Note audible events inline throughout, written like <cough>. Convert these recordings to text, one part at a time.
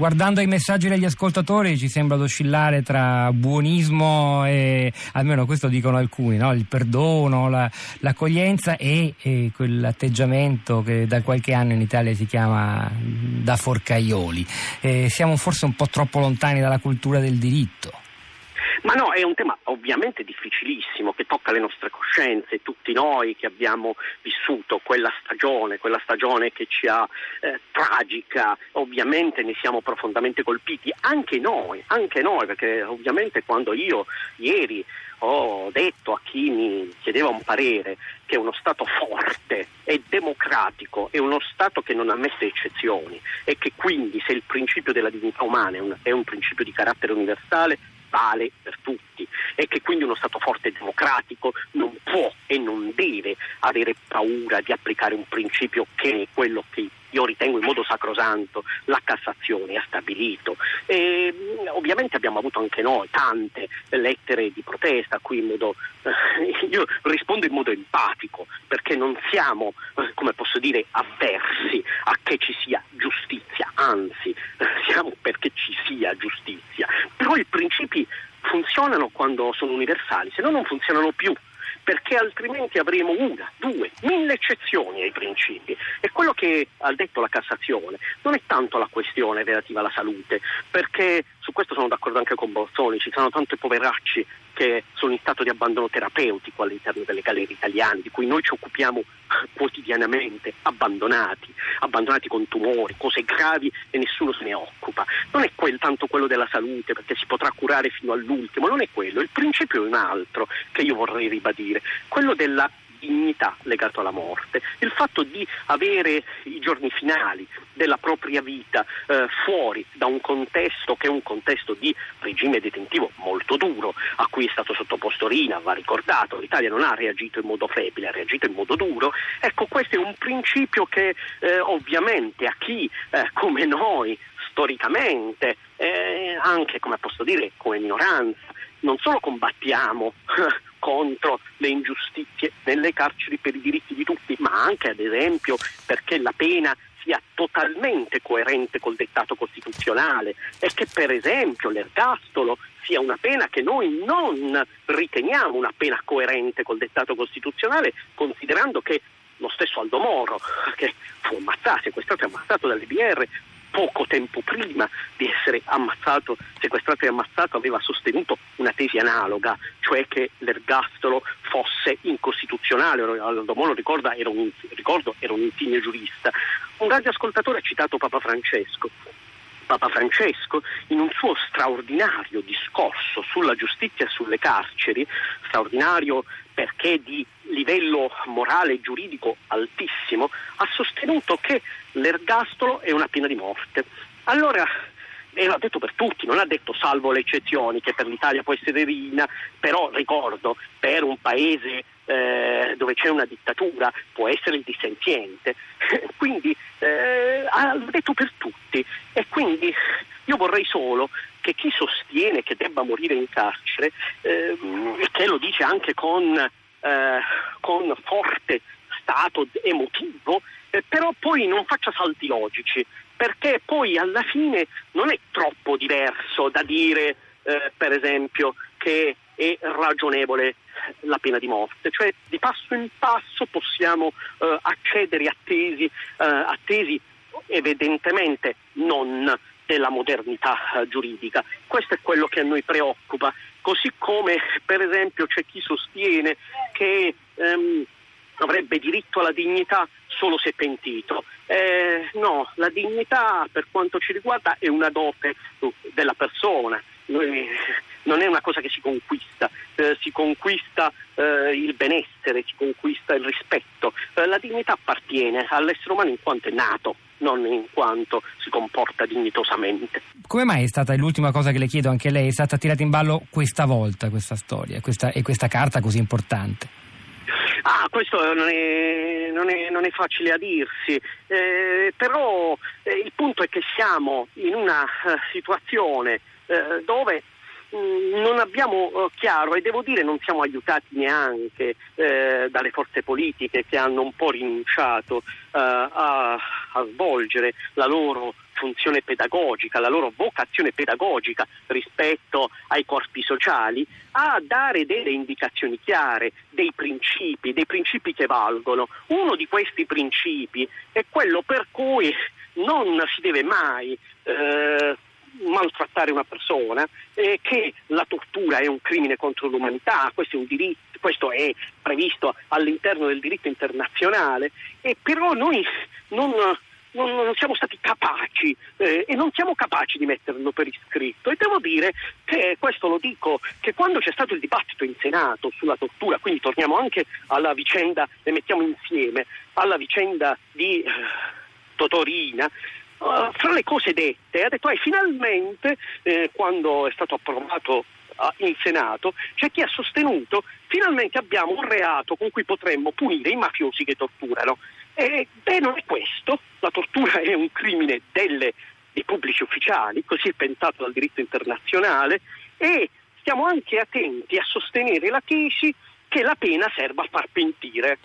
guardando i messaggi degli ascoltatori ci sembra di oscillare tra buonismo e, almeno questo dicono alcuni, no? il perdono, la, l'accoglienza e, e, quell'atteggiamento che da qualche anno in Italia si chiama da forcaioli. Eh, siamo forse un po' troppo lontani dalla cultura del diritto. Ma no, è un tema ovviamente difficilissimo che tocca le nostre coscienze, tutti noi che abbiamo vissuto quella stagione, quella stagione che ci ha eh, tragica, ovviamente ne siamo profondamente colpiti, anche noi, anche noi, perché ovviamente quando io ieri ho detto a chi mi chiedeva un parere che uno Stato forte e democratico è uno Stato che non ammette eccezioni e che quindi se il principio della dignità umana è un, è un principio di carattere universale vale per tutti e che quindi uno Stato forte e democratico non può e non deve avere paura di applicare un principio che è quello che io ritengo in modo sacrosanto la Cassazione ha stabilito. E, ovviamente abbiamo avuto anche noi tante lettere di protesta a cui in modo, eh, io rispondo in modo empatico perché non siamo, eh, come posso dire, avversi a che ci sia anzi <laughs> siamo perché ci sia giustizia. Però i principi funzionano quando sono universali, se no non funzionano più perché altrimenti avremo una, due, mille eccezioni ai principi. E quello che ha detto la Cassazione non è tanto la questione relativa alla salute, perché su questo sono d'accordo anche con Borsoni, ci sono tanti poveracci che sono in stato di abbandono terapeutico all'interno delle galere italiane, di cui noi ci occupiamo <laughs> quotidianamente, abbandonati, abbandonati con tumori, cose gravi e nessuno se ne occupa. Non è quel, tanto quello della salute, perché si potrà curare fino all'ultimo, non è quello, il principio è un altro che io vorrei ribadire, quello della dignità legato alla morte, il fatto di avere i giorni finali della propria vita eh, fuori da un contesto che è un contesto di regime detentivo molto duro, a cui è stato sottoposto Rina, va ricordato, l'Italia non ha reagito in modo flebile, ha reagito in modo duro, ecco questo è un principio che eh, ovviamente a chi eh, come noi storicamente, eh, anche come posso dire come minoranza, non solo combattiamo <laughs> contro le ingiustizie nelle carceri per i diritti di tutti, ma anche ad esempio perché la pena sia totalmente coerente col dettato costituzionale e che per esempio l'ergastolo sia una pena che noi non riteniamo una pena coerente col dettato costituzionale, considerando che lo stesso Aldo Moro, che fu ammazzato, sequestrato e ammazzato dall'IBR, poco tempo prima di essere ammazzato, sequestrato e ammazzato, aveva sostenuto una tesi analoga, cioè che l'ergastolo fosse incostituzionale. Aldo Moro ricorda, era un, ricordo, era un insigne giurista. Un radioascoltatore ha citato Papa Francesco. Papa Francesco, in un suo straordinario discorso sulla giustizia e sulle carceri, straordinario perché di livello morale e giuridico altissimo, ha sostenuto che l'ergastolo è una pena di morte. Allora, e l'ha detto per tutti, non ha detto salvo le eccezioni, che per l'Italia può essere rina, però ricordo, per un paese eh, dove c'è una dittatura può essere il dissenziente. <laughs> quindi eh, ha detto per tutti e quindi io vorrei solo che chi sostiene che debba morire in carcere, eh, che lo dice anche con, eh, con forte stato emotivo, eh, però poi non faccia salti logici, perché poi alla fine non è troppo diverso da dire, eh, per esempio, che è ragionevole la pena di morte, cioè di passo in passo possiamo eh, accedere a tesi, eh, a tesi evidentemente non della modernità eh, giuridica. Questo è quello che a noi preoccupa, così come per esempio c'è chi sostiene che ehm, avrebbe diritto alla dignità solo se pentito. Eh, no, la dignità per quanto ci riguarda è una dote della persona, non è una cosa che si conquista, eh, si conquista eh, il benessere, si conquista il rispetto. Eh, la dignità appartiene all'essere umano in quanto è nato, non in quanto si comporta dignitosamente. Come mai è stata l'ultima cosa che le chiedo anche lei? È stata tirata in ballo questa volta questa storia questa, e questa carta così importante? Ah, questo non è, non è, non è facile a dirsi, eh, però eh, il punto è che siamo in una uh, situazione uh, dove non abbiamo uh, chiaro e devo dire non siamo aiutati neanche eh, dalle forze politiche che hanno un po' rinunciato a, a, svolgere la loro funzione pedagogica, la loro vocazione pedagogica rispetto ai corpi sociali, a dare delle indicazioni chiare, dei principi, dei principi che valgono. Uno di questi principi è quello per cui non si deve mai eh, maltrattare una persona, eh, che la tortura è un crimine contro l'umanità, questo è diritto, questo è previsto all'interno del diritto internazionale, e però noi non, non, non siamo stati capaci eh, e non siamo capaci di metterlo per iscritto. E devo dire che questo lo dico che quando c'è stato il dibattito in Senato sulla tortura, quindi torniamo anche alla vicenda e mettiamo insieme alla vicenda di eh, Totorina, Uh, fra le cose dette, ha detto eh, finalmente eh, quando è stato approvato uh, in Senato c'è chi ha sostenuto finalmente abbiamo un reato con cui potremmo punire i mafiosi che torturano. E beh, non è questo, la tortura è un crimine delle, dei pubblici ufficiali, così è pensato dal diritto internazionale e stiamo anche attenti a sostenere la tesi che la pena serva a far pentire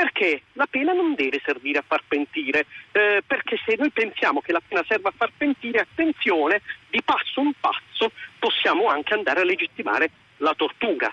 perché la pena non deve servire a far pentire, eh, perché se noi pensiamo che la pena serva a far pentire, attenzione, di passo in passo possiamo anche andare a legittimare la tortura.